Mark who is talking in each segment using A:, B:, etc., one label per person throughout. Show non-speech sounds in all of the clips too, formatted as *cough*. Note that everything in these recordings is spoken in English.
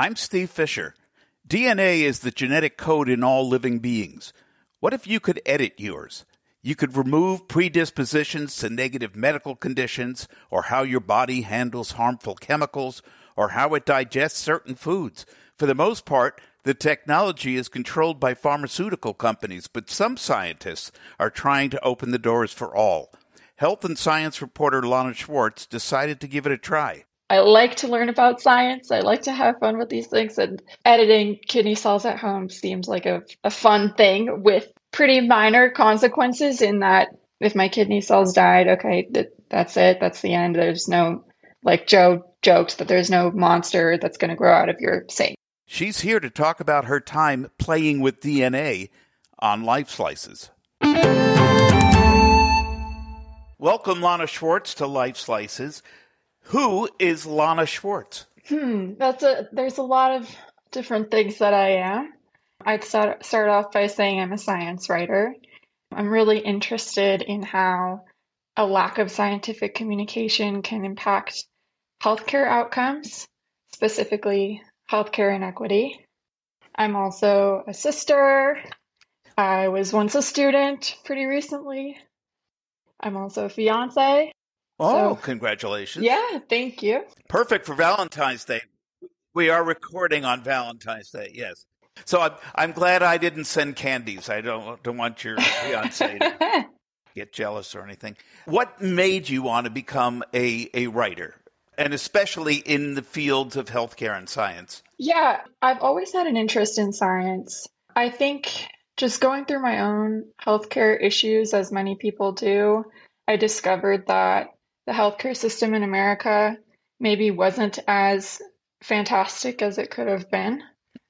A: I'm Steve Fisher. DNA is the genetic code in all living beings. What if you could edit yours? You could remove predispositions to negative medical conditions, or how your body handles harmful chemicals, or how it digests certain foods. For the most part, the technology is controlled by pharmaceutical companies, but some scientists are trying to open the doors for all. Health and science reporter Lana Schwartz decided to give it a try.
B: I like to learn about science. I like to have fun with these things, and editing kidney cells at home seems like a, a fun thing with pretty minor consequences. In that, if my kidney cells died, okay, that, that's it. That's the end. There's no, like Joe jokes, that there's no monster that's going to grow out of your sink.
A: She's here to talk about her time playing with DNA on Life Slices. Welcome, Lana Schwartz, to Life Slices. Who is Lana Schwartz?
B: Hmm, that's a. There's a lot of different things that I am. I'd start start off by saying I'm a science writer. I'm really interested in how a lack of scientific communication can impact healthcare outcomes, specifically healthcare inequity. I'm also a sister. I was once a student pretty recently. I'm also a fiance.
A: Oh, so, congratulations.
B: Yeah, thank you.
A: Perfect for Valentine's Day. We are recording on Valentine's Day, yes. So I'm, I'm glad I didn't send candies. I don't, don't want your fiance to *laughs* get jealous or anything. What made you want to become a, a writer? and especially in the fields of healthcare and science?
B: Yeah, I've always had an interest in science. I think just going through my own healthcare issues, as many people do, I discovered that the healthcare system in America maybe wasn't as fantastic as it could have been,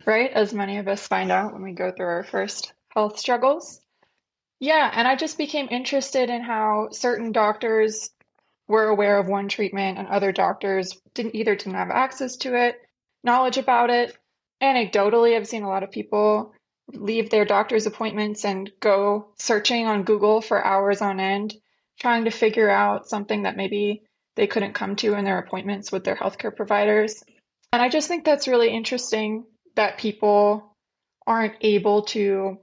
B: right? As many of us find out when we go through our first health struggles. Yeah, and I just became interested in how certain doctors were aware of one treatment and other doctors didn't either didn't have access to it, knowledge about it. Anecdotally, I've seen a lot of people leave their doctor's appointments and go searching on Google for hours on end, trying to figure out something that maybe they couldn't come to in their appointments with their healthcare providers. And I just think that's really interesting that people aren't able to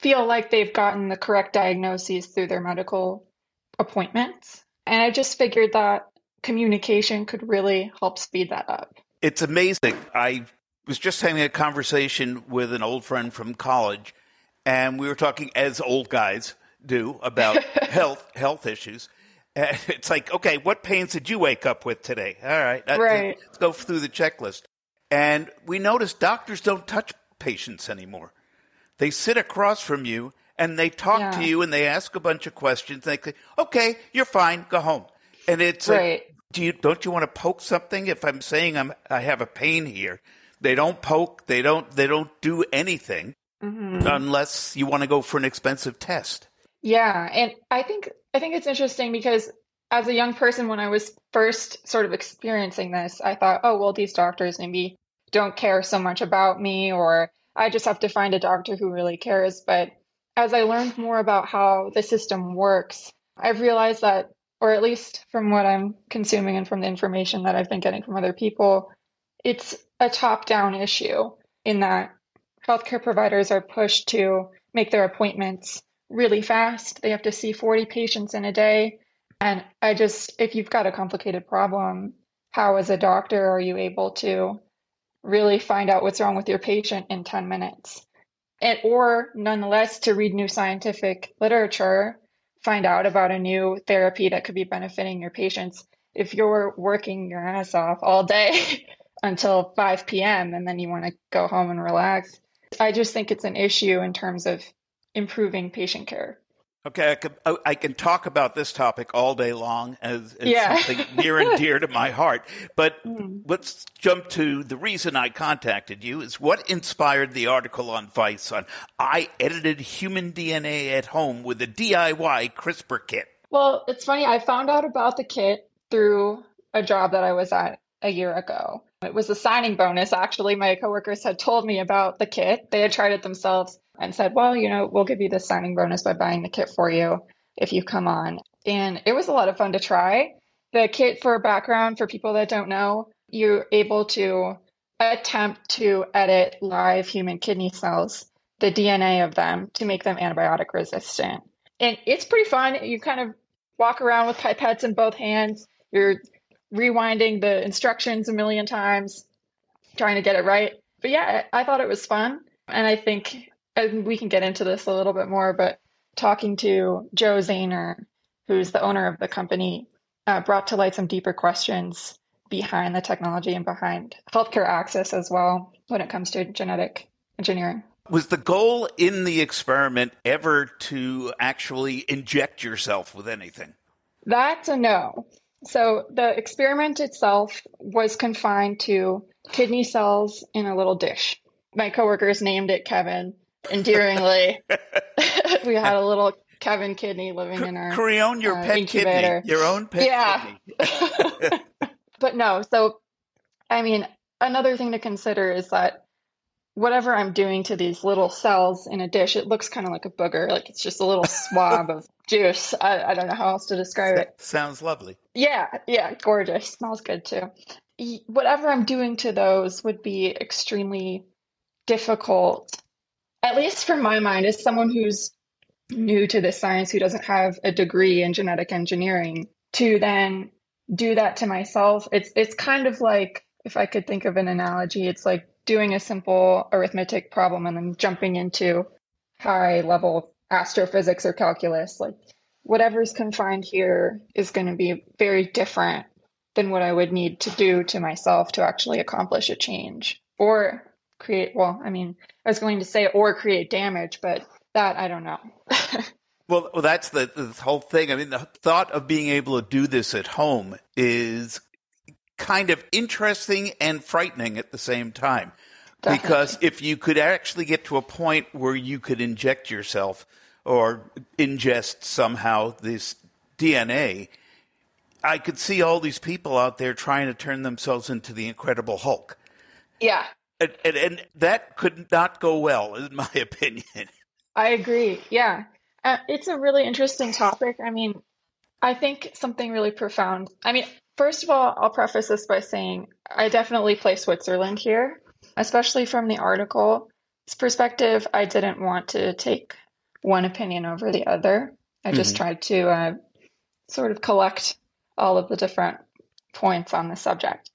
B: feel like they've gotten the correct diagnoses through their medical appointments. And I just figured that communication could really help speed that up.
A: It's amazing. I was just having a conversation with an old friend from college, and we were talking as old guys do about *laughs* health health issues. And *laughs* it's like, okay, what pains did you wake up with today? All right,
B: right.
A: Let's go through the checklist. And we noticed doctors don't touch patients anymore. They sit across from you and they talk yeah. to you and they ask a bunch of questions. And They say, "Okay, you're fine. Go home." And it's right. like, do you don't you want to poke something? If I'm saying I'm I have a pain here, they don't poke. They don't they don't do anything mm-hmm. unless you want to go for an expensive test.
B: Yeah, and I think I think it's interesting because as a young person, when I was first sort of experiencing this, I thought, oh well, these doctors maybe don't care so much about me, or I just have to find a doctor who really cares. But as I learned more about how the system works, I've realized that, or at least from what I'm consuming and from the information that I've been getting from other people, it's a top down issue in that healthcare providers are pushed to make their appointments really fast. They have to see 40 patients in a day. And I just, if you've got a complicated problem, how, as a doctor, are you able to really find out what's wrong with your patient in 10 minutes? and or nonetheless to read new scientific literature find out about a new therapy that could be benefiting your patients if you're working your ass off all day *laughs* until 5 p.m and then you want to go home and relax i just think it's an issue in terms of improving patient care
A: Okay, I can, I can talk about this topic all day long as, as yeah. something near and dear to my heart. But *laughs* mm. let's jump to the reason I contacted you is what inspired the article on Vice on I edited human DNA at home with a DIY CRISPR kit.
B: Well, it's funny. I found out about the kit through a job that I was at a year ago. It was a signing bonus. Actually, my coworkers had told me about the kit. They had tried it themselves and said, well, you know, we'll give you the signing bonus by buying the kit for you if you come on. And it was a lot of fun to try. The kit for background, for people that don't know, you're able to attempt to edit live human kidney cells, the DNA of them, to make them antibiotic resistant. And it's pretty fun. You kind of walk around with pipettes in both hands. You're rewinding the instructions a million times, trying to get it right. But yeah, I thought it was fun. And I think and we can get into this a little bit more, but talking to Joe Zayner, who's the owner of the company, uh, brought to light some deeper questions behind the technology and behind healthcare access as well when it comes to genetic engineering.
A: Was the goal in the experiment ever to actually inject yourself with anything?
B: That's a no. So the experiment itself was confined to kidney cells in a little dish. My coworkers named it Kevin endearingly. *laughs* we had a little Kevin kidney living in our
A: Creon, your uh, pet incubator. kidney, your own pet
B: yeah. kidney. *laughs* but no, so I mean, another thing to consider is that whatever I'm doing to these little cells in a dish, it looks kind of like a booger. Like it's just a little *laughs* swab of juice. I, I, don't know how else to describe it.
A: Sounds lovely.
B: Yeah, yeah, gorgeous. Smells good too. Whatever I'm doing to those would be extremely difficult, at least from my mind, as someone who's new to this science, who doesn't have a degree in genetic engineering, to then do that to myself. It's it's kind of like if I could think of an analogy, it's like doing a simple arithmetic problem and then jumping into high level astrophysics or calculus. Like whatever's confined here is going to be very different than what I would need to do to myself to actually accomplish a change or create. Well, I mean, I was going to say or create damage, but that I don't know. *laughs*
A: well, well, that's the, the whole thing. I mean, the thought of being able to do this at home is kind of interesting and frightening at the same time. Definitely. Because if you could actually get to a point where you could inject yourself or ingest somehow this DNA, I could see all these people out there trying to turn themselves into the Incredible Hulk.
B: Yeah.
A: And, and, and that could not go well, in my *laughs* opinion.
B: I agree. Yeah. Uh, it's a really interesting topic. I mean, I think something really profound. I mean, first of all, I'll preface this by saying I definitely play Switzerland here especially from the article's perspective, I didn't want to take one opinion over the other. I just mm-hmm. tried to uh, sort of collect all of the different points on the subject.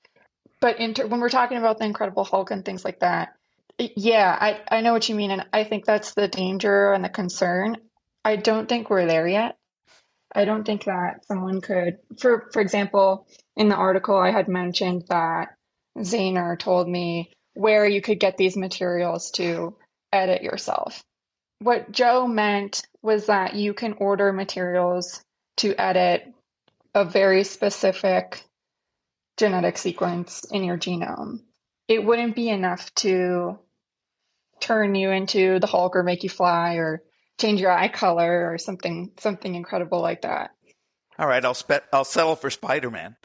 B: But ter- when we're talking about the Incredible Hulk and things like that, yeah, I, I know what you mean. And I think that's the danger and the concern. I don't think we're there yet. I don't think that someone could, for, for example, in the article, I had mentioned that Zayner told me where you could get these materials to edit yourself. What Joe meant was that you can order materials to edit a very specific genetic sequence in your genome. It wouldn't be enough to turn you into the Hulk or make you fly or change your eye color or something something incredible like that.
A: All right, I'll spe- I'll settle for Spider-Man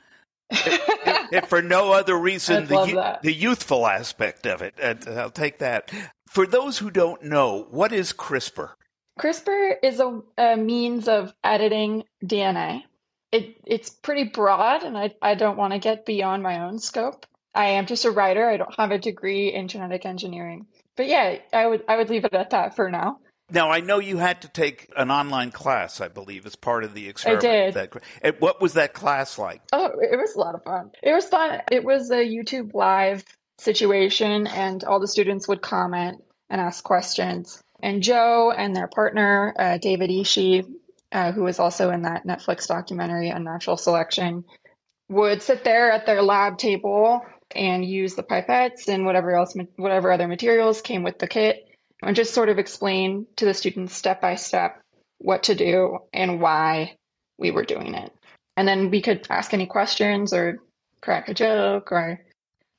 A: if, if, for no other reason, the, the youthful aspect of it. I'll take that. For those who don't know, what is CRISPR?
B: CRISPR is a, a means of editing DNA. It, it's pretty broad, and I, I don't want to get beyond my own scope. I am just a writer. I don't have a degree in genetic engineering. But yeah, I would I would leave it at that for now.
A: Now I know you had to take an online class, I believe, as part of the experiment.
B: I did.
A: That, what was that class like?
B: Oh, it was a lot of fun. It was fun. It was a YouTube live situation, and all the students would comment and ask questions. And Joe and their partner, uh, David Ishee, uh, who was also in that Netflix documentary, Unnatural Selection, would sit there at their lab table and use the pipettes and whatever else, whatever other materials came with the kit and just sort of explain to the students step by step what to do and why we were doing it. And then we could ask any questions or crack a joke or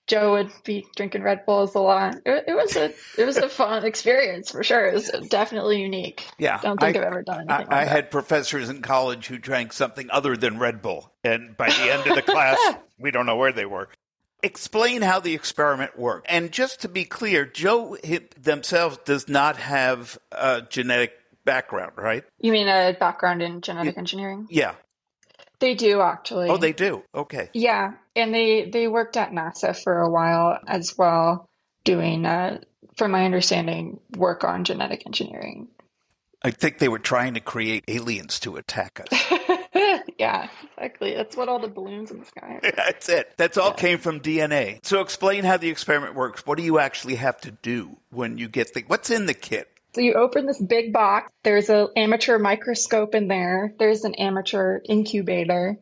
B: Joe would be drinking Red Bulls a lot. It, it, was a it was a *laughs* fun experience for sure. It was definitely unique.
A: Yeah,
B: don't think I, have ever done anything. I, like
A: I had professors in college who drank something other than Red Bull, and by the end of the class, *laughs* we don't know where they were. Explain how the experiment worked. And just to be clear, Joe themselves does not have a genetic background, right?
B: You mean a background in genetic engineering?
A: Yeah.
B: They do actually.
A: Oh, they do. Okay.
B: Yeah, and they they worked at NASA for a while as well, doing, uh, from my understanding, work on genetic engineering.
A: I think they were trying to create aliens to attack us. *laughs*
B: yeah, exactly. That's what all the balloons in the sky. Are. *laughs*
A: That's it. That's all yeah. came from DNA. So explain how the experiment works. What do you actually have to do when you get the what's in the kit?
B: So you open this big box. There's an amateur microscope in there. There's an amateur incubator,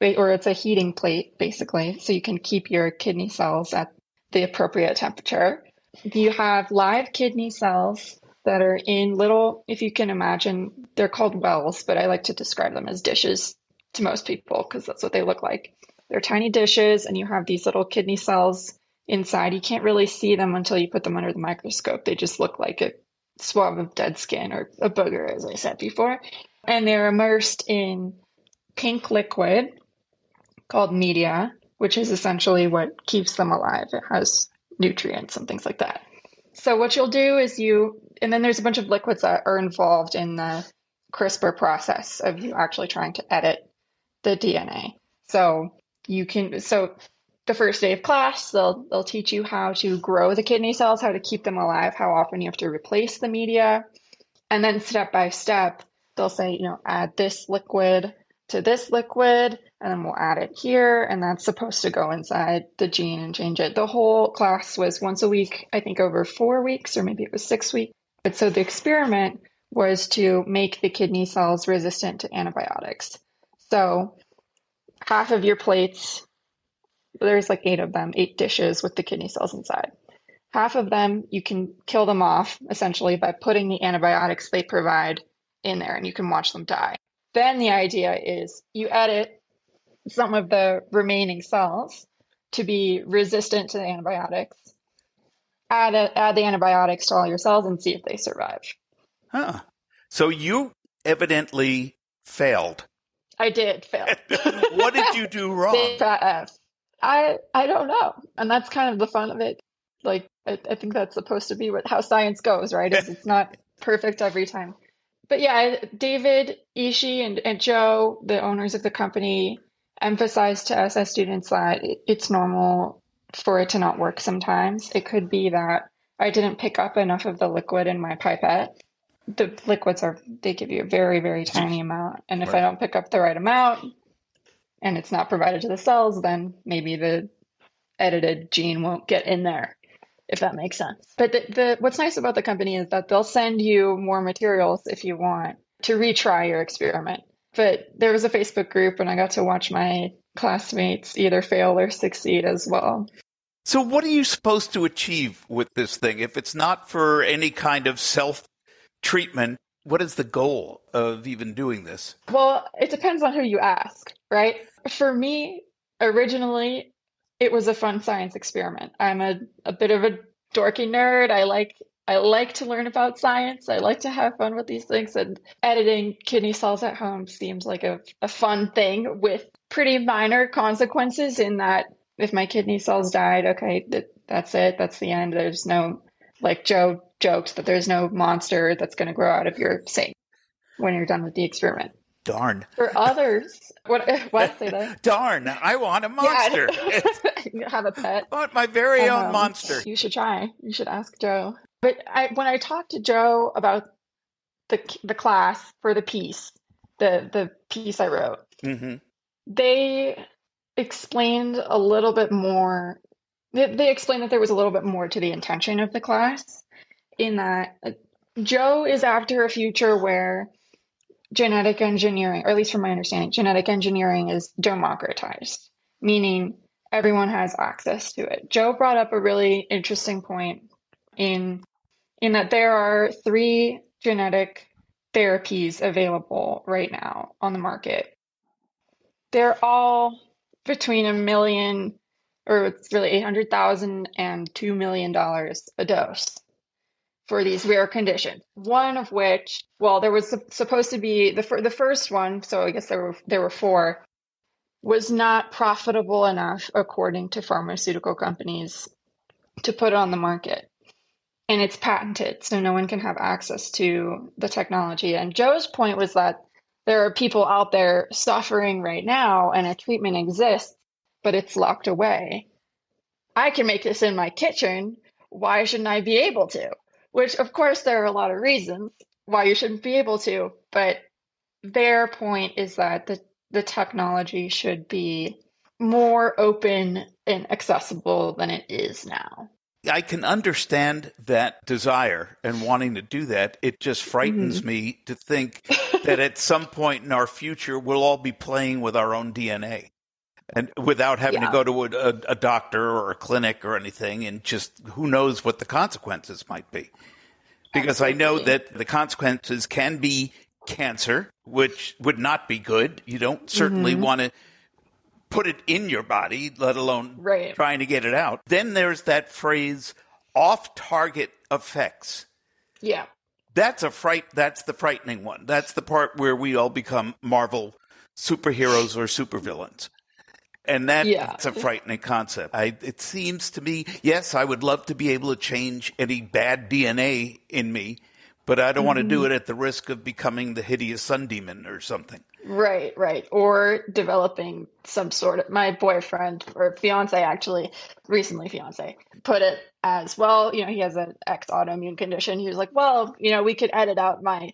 B: or it's a heating plate, basically, so you can keep your kidney cells at the appropriate temperature. You have live kidney cells that are in little, if you can imagine, they're called wells, but I like to describe them as dishes to most people because that's what they look like. They're tiny dishes, and you have these little kidney cells inside. You can't really see them until you put them under the microscope. They just look like a swab of dead skin or a booger, as I said before. And they're immersed in pink liquid called media, which is essentially what keeps them alive. It has nutrients and things like that. So, what you'll do is you, and then there's a bunch of liquids that are involved in the CRISPR process of you actually trying to edit the DNA. So, you can, so the first day of class, they'll they'll teach you how to grow the kidney cells, how to keep them alive, how often you have to replace the media, and then step by step, they'll say, you know, add this liquid to this liquid, and then we'll add it here, and that's supposed to go inside the gene and change it. The whole class was once a week, I think over four weeks, or maybe it was six weeks. But so the experiment was to make the kidney cells resistant to antibiotics. So half of your plates there's like eight of them, eight dishes with the kidney cells inside. Half of them, you can kill them off essentially by putting the antibiotics they provide in there and you can watch them die. Then the idea is you edit some of the remaining cells to be resistant to the antibiotics. Add, a, add the antibiotics to all your cells and see if they survive.
A: Huh. So you evidently failed.
B: I did fail. *laughs*
A: what did you do *laughs* wrong?
B: Big fat F. I I don't know, and that's kind of the fun of it. Like I, I think that's supposed to be what how science goes, right? Is it's not perfect every time. But yeah, David, Ishee, and, and Joe, the owners of the company, emphasized to us as students that it's normal for it to not work sometimes. It could be that I didn't pick up enough of the liquid in my pipette. The liquids are, they give you a very, very tiny amount. And if right. I don't pick up the right amount, and it's not provided to the cells, then maybe the edited gene won't get in there, if that makes sense. But the, the, what's nice about the company is that they'll send you more materials if you want to retry your experiment. But there was a Facebook group, and I got to watch my classmates either fail or succeed as well.
A: So, what are you supposed to achieve with this thing? If it's not for any kind of self treatment, what is the goal of even doing this?
B: Well, it depends on who you ask, right? For me, originally, it was a fun science experiment. I'm a, a bit of a dorky nerd. I like I like to learn about science. I like to have fun with these things, and editing kidney cells at home seems like a, a fun thing with pretty minor consequences. In that, if my kidney cells died, okay, that, that's it. That's the end. There's no like Joe jokes that there's no monster that's going to grow out of your sink when you're done with the experiment.
A: Darn.
B: For others, what what say that? *laughs*
A: Darn, I want a monster. *laughs*
B: Yeah, have a pet.
A: I *laughs* want my very um, own monster.
B: You should try. You should ask Joe. But I, when I talked to Joe about the the class for the piece, the the piece I wrote, mm-hmm. they explained a little bit more. They, they explained that there was a little bit more to the intention of the class, in that uh, Joe is after a future where genetic engineering, or at least from my understanding, genetic engineering is democratized, meaning everyone has access to it. Joe brought up a really interesting point in in that there are three genetic therapies available right now on the market. They're all between a million or it's really 800,000 and $2 million a dose for these rare conditions. One of which, well, there was supposed to be the the first one, so I guess there were there were four, was not profitable enough according to pharmaceutical companies to put on the market. And it's patented, so no one can have access to the technology. And Joe's point was that there are people out there suffering right now and a treatment exists, but it's locked away. I can make this in my kitchen. Why shouldn't I be able to? Which, of course, there are a lot of reasons why you shouldn't be able to, but their point is that the, the technology should be more open and accessible than it is now.
A: I can understand that desire and wanting to do that. It just frightens mm-hmm. me to think that at some point in our future, we'll all be playing with our own DNA and without having yeah. to go to a, a, doctor or a clinic or anything, and just who knows what the consequences might be. Because Absolutely. I know that the consequences can be cancer, which would not be good. You don't certainly mm-hmm. want to put it in your body, let alone right. trying to get it out. Then there's that phrase off target effects.
B: Yeah.
A: That's a fright that's the frightening one. That's the part where we all become Marvel superheroes or supervillains. And that's yeah. a frightening concept. I, it seems to me, yes, I would love to be able to change any bad DNA in me, but I don't mm-hmm. want to do it at the risk of becoming the hideous sun demon or something.
B: Right, right. Or developing some sort of my boyfriend or fiance actually recently fiance put it as well, you know, he has an ex autoimmune condition. He was like, Well, you know, we could edit out my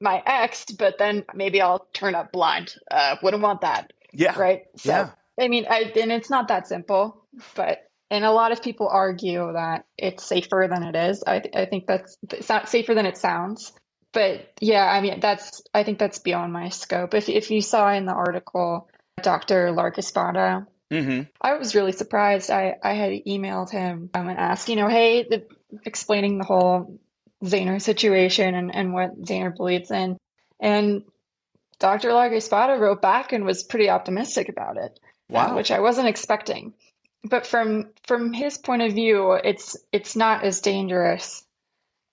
B: my X, but then maybe I'll turn up blind. Uh wouldn't want that.
A: Yeah.
B: Right.
A: So yeah.
B: I mean I and it's not that simple, but and a lot of people argue that it's safer than it is. I, th- I think that's it's not safer than it sounds. But yeah, I mean that's I think that's beyond my scope. If if you saw in the article, Dr. Lark Espada, mm-hmm. I was really surprised. I I had emailed him um, and asked, you know, hey, the, explaining the whole Zayner situation and and what Zayner believes in, and Dr. Lark Espada wrote back and was pretty optimistic about it.
A: Wow,
B: uh, which I wasn't expecting but from from his point of view, it's it's not as dangerous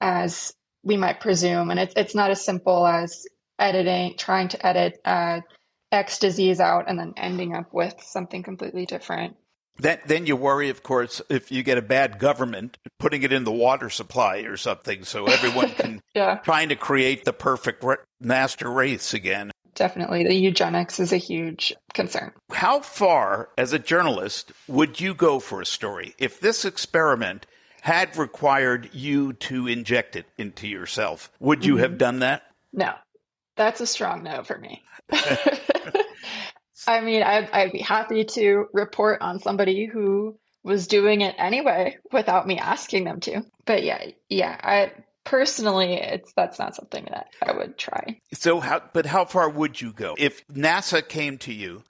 B: as we might presume, and it's it's not as simple as editing, trying to edit uh, X disease out, and then ending up with something completely different.
A: Then, then you worry, of course, if you get a bad government putting it in the water supply or something, so everyone *laughs* can yeah. trying to create the perfect master race again
B: definitely the eugenics is a huge concern.
A: How far, as a journalist, would you go for a story if this experiment had required you to inject it into yourself? Would you mm-hmm. have done that?
B: No, that's a strong no for me. *laughs* *laughs* I mean, I'd, I'd be happy to report on somebody who was doing it anyway without me asking them to. But yeah, yeah, I personally it's that's not something that i would try.
A: So how but how far would you go? If nasa came to you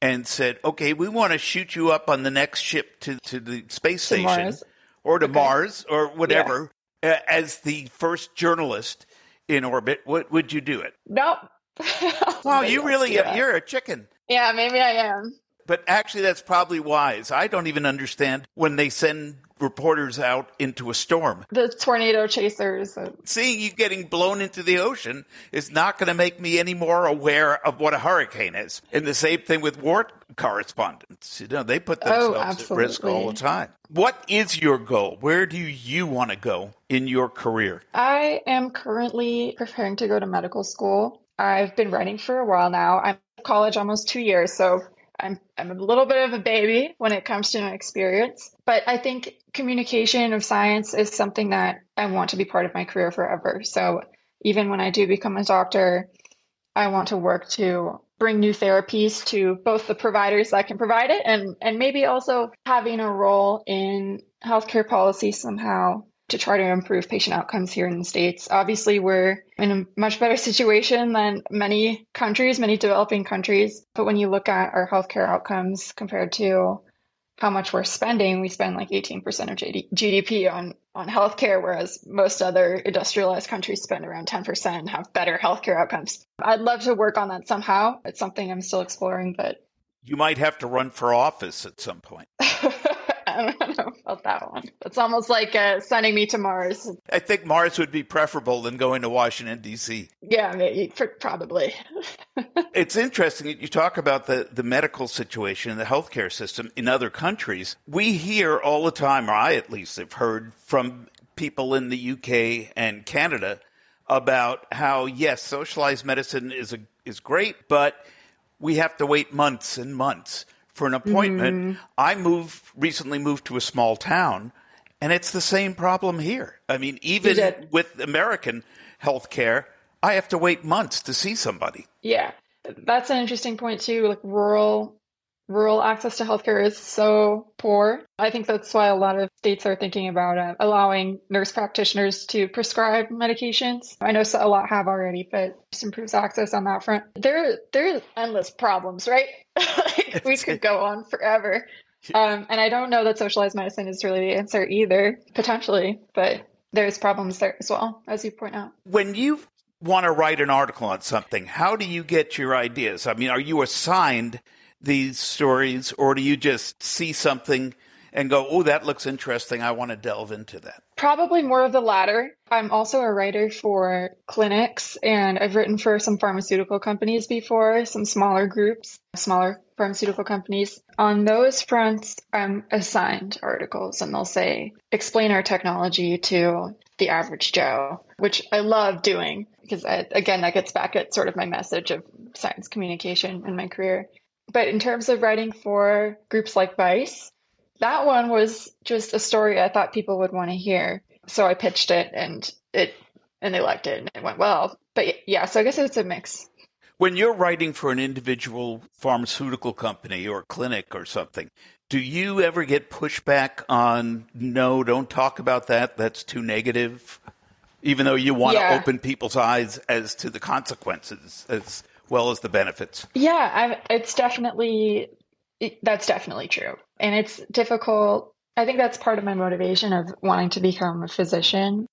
A: and said okay we want to shoot you up on the next ship to, to the space
B: to
A: station
B: mars.
A: or to okay. mars or whatever yeah. as the first journalist in orbit what would you do it?
B: No *laughs*
A: well *laughs* you really you're a chicken.
B: Yeah maybe i am.
A: But actually that's probably wise. I don't even understand when they send reporters out into a storm.
B: The tornado chasers.
A: Seeing you getting blown into the ocean is not going to make me any more aware of what a hurricane is. And the same thing with war correspondents. You know, they put oh, themselves oh, at risk all the time. What is your goal? Where do you want to go in your career?
B: I am currently preparing to go to medical school. I've been writing for a while now. I'm in college almost two years, so I'm I'm a little bit of a baby when it comes to my experience, but I think communication of science is something that I want to be part of my career forever. So even when I do become a doctor, I want to work to bring new therapies to both the providers that can provide it and and maybe also having a role in healthcare policy somehow to try to improve patient outcomes here in the States. Obviously, we're in a much better *laughs* situation than many countries, many developing countries. But when you look at our healthcare outcomes compared to how much we're spending, we spend like 18% of GDP on, on healthcare, whereas most other industrialized countries spend around 10% and have better healthcare outcomes. I'd love to work on that somehow. It's something I'm still exploring, but.
A: You might have to run for office at some point. *laughs* *laughs*
B: I don't know about that one. It's almost like uh, sending me to Mars.
A: I think Mars would be preferable than going to Washington D.C.
B: Yeah, maybe, probably. *laughs*
A: it's interesting that you talk about the, the medical situation, the healthcare system in other countries. We hear all the time, or I at least have heard from people in the UK and Canada about how yes, socialized medicine is a, is great, but we have to wait months and months for an appointment. Mm-hmm. I moved recently moved to a small town, and it's the same problem here. I mean, even with American healthcare, I have to wait months to see somebody.
B: Yeah, that's an interesting point too. Like rural rural access to healthcare is so poor. I think that's why a lot of states are thinking about uh, allowing nurse practitioners to prescribe medications. I know a lot have already, but just improves access on that front. There, there are endless problems, right? like, *laughs* *laughs* we could go on forever. Um, and I don't know that socialized medicine is really the answer either, potentially, but there's problems there as well, as you point out.
A: When you want to write an article on something, how do you get your ideas? I mean, are you assigned these stories, or do you just see something and go, oh, that looks interesting. I want to delve into that?
B: Probably more of the latter. I'm also a writer for clinics, and I've written for some pharmaceutical companies before, some smaller groups, smaller pharmaceutical companies. On those fronts, I'm assigned articles, and they'll say, explain our technology to the average Joe, which I love doing because, I, again, that gets back at sort of my message of science communication in my career. But in terms of writing for groups like Vice, that one was just a story I thought people would want to hear. So I pitched it and it and they liked it and it went well. But yeah, so I guess it's a mix.
A: When you're writing for an individual pharmaceutical company or clinic or something, do you ever get pushback on no, don't talk about that, that's too negative? Even though you want yeah. to open people's eyes as to the consequences as well as the benefits.
B: Yeah, I, it's definitely that's definitely true, and it's difficult. I think that's part of my motivation of wanting to become a physician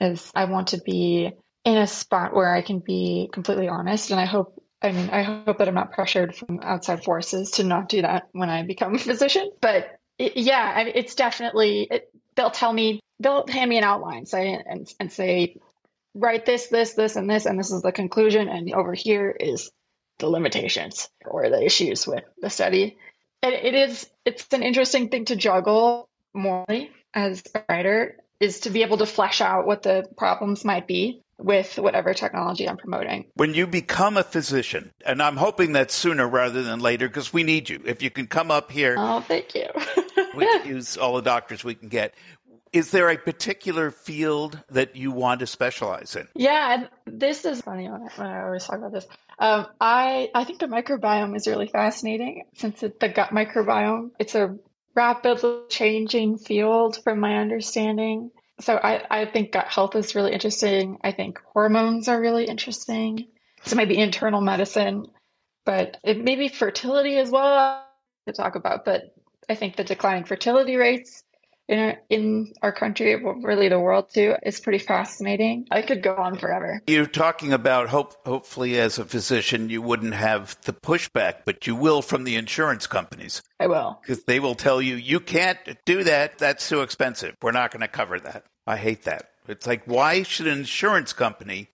B: is I want to be in a spot where I can be completely honest, and I hope. I mean, I hope that I'm not pressured from outside forces to not do that when I become a physician. But it, yeah, it's definitely. It, they'll tell me they'll hand me an outline say and, and say write this, this, this, and this, and this is the conclusion, and over here is the limitations or the issues with the study. And it is it's an interesting thing to juggle morally as a writer is to be able to flesh out what the problems might be with whatever technology I'm promoting.
A: When you become a physician, and I'm hoping that sooner rather than later because we need you. If you can come up here.
B: Oh, thank you.
A: we can *laughs* use all the doctors we can get. Is there a particular field that you want to specialize in?
B: Yeah, this is funny when I, always talk about this. Um, I I think the microbiome is really fascinating since it, the gut microbiome. It's a rapidly changing field, from my understanding. So I I think gut health is really interesting. I think hormones are really interesting. So maybe internal medicine, but it maybe fertility as well to talk about. But I think the declining fertility rates in our, in our country, well, really the world too, is pretty fascinating. I could go on forever.
A: You're talking about hope, hopefully, as a physician, you wouldn't have the pushback, but you will from the insurance companies.
B: I will.
A: Because they will tell you, you can't do that. That's too expensive. We're not going to cover that. I hate that. It's like, why should an insurance company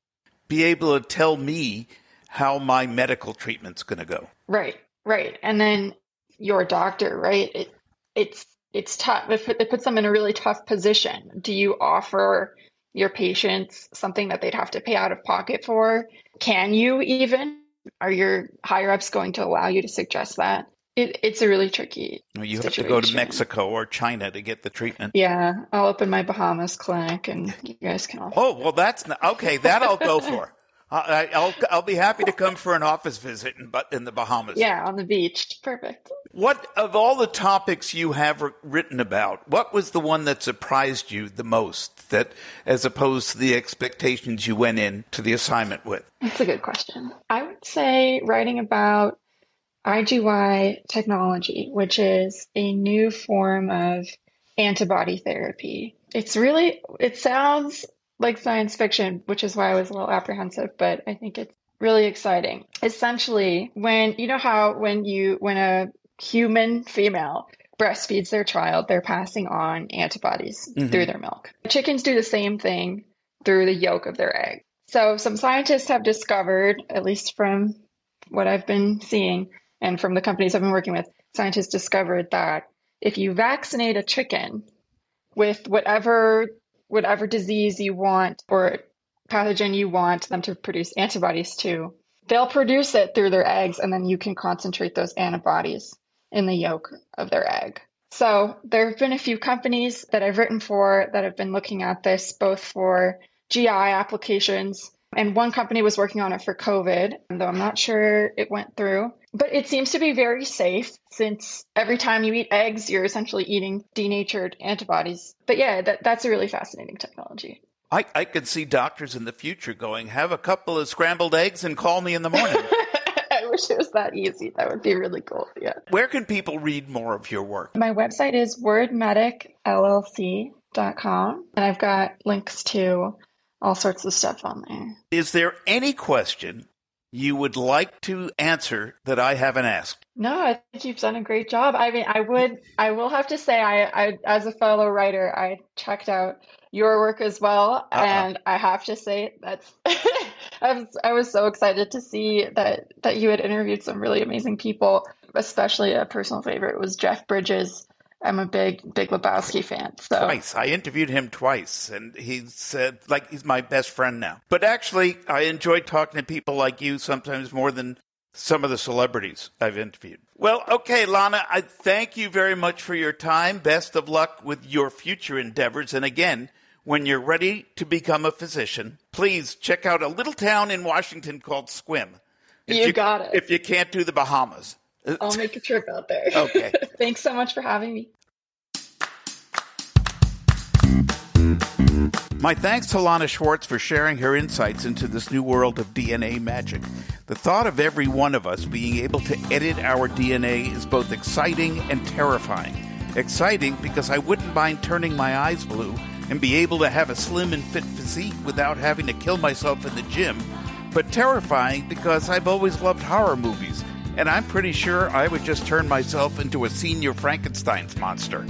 A: be able to tell me how my medical treatment's going to go?
B: Right, right. And then your doctor, right? It, it's it's tough. It puts them in a really tough position. Do you offer your patients something that they'd have to pay out of pocket for? Can you even? Are your higher ups going to allow you to suggest that? It, it's a really tricky.
A: You
B: have
A: situation. to go to Mexico or China to get the treatment.
B: Yeah, I'll open my Bahamas clinic, and *laughs* you guys can all.
A: Oh well, that's not, okay. That I'll go for. I, will I'll be happy to come for an office visit in, in the Bahamas.
B: Yeah, on the beach. Perfect.
A: What of all the topics you have written about, what was the one that surprised you the most? That as opposed to the expectations you went in to the assignment with.
B: That's a good question. I would say writing about IGY technology, which is a new form of antibody therapy. It's really, it sounds like science fiction, which is why I was a little apprehensive, but I think it's really exciting. Essentially, when you know how when you when a human female breastfeeds their child, they're passing on antibodies mm-hmm. through their milk. Chickens do the same thing through the yolk of their egg. So some scientists have discovered, at least from what I've been seeing and from the companies I've been working with, scientists discovered that if you vaccinate a chicken with whatever whatever disease you want or pathogen you want them to produce antibodies to, they'll produce it through their eggs, and then you can concentrate those antibodies in the yolk of their egg. So there have been a few companies that I've written for that have been looking at this both for GI applications and one company was working on it for COVID, though I'm not sure it went through. But it seems to be very safe since every time you eat eggs, you're essentially eating denatured antibodies. But yeah, that, that's a really fascinating technology.
A: I, I could see doctors in the future going, have a couple of scrambled eggs and call me in the morning. *laughs*
B: I wish it was that easy. That would be really cool. Yeah.
A: Where can people read more of your work?
B: My website is wordmedicllc.com, and I've got links to all sorts of stuff on there.
A: Is there any question you would like to answer that I haven't asked?
B: No, I think you've done a great job. I mean, I would, I will have to say, I, I as a fellow writer, I checked out your work as well, uh-uh. and I have to say that's. *laughs* I was, I was so excited to see that that you had interviewed some really amazing people, especially a personal favorite was Jeff Bridges I'm a big, big Lebowski fan. So
A: twice, I interviewed him twice, and he said like he's my best friend now. But actually, I enjoy talking to people like you sometimes more than some of the celebrities I've interviewed. Well, okay, Lana, I thank you very much for your time. Best of luck with your future endeavors. And again, when you're ready to become a physician, please check out a little town in Washington called Sequim.
B: If you, you got it.
A: If you can't do the Bahamas.
B: I'll *laughs* make a trip out there.
A: Okay. *laughs*
B: Thanks so much for having me.
A: My thanks to Lana Schwartz for sharing her insights into this new world of DNA magic. The thought of every one of us being able to edit our DNA is both exciting and terrifying. Exciting because I wouldn't mind turning my eyes blue and be able to have a slim and fit physique without having to kill myself in the gym, but terrifying because I've always loved horror movies and I'm pretty sure I would just turn myself into a senior Frankenstein's monster.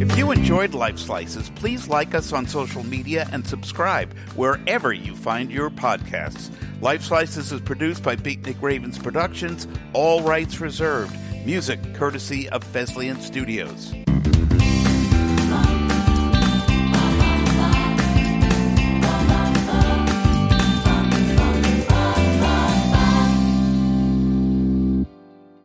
A: If you enjoyed Life Slices, please like us on social media and subscribe wherever you find your podcasts. Life Slices is produced by Beatnik Ravens Productions, all rights reserved. Music courtesy of Fesliyan Studios.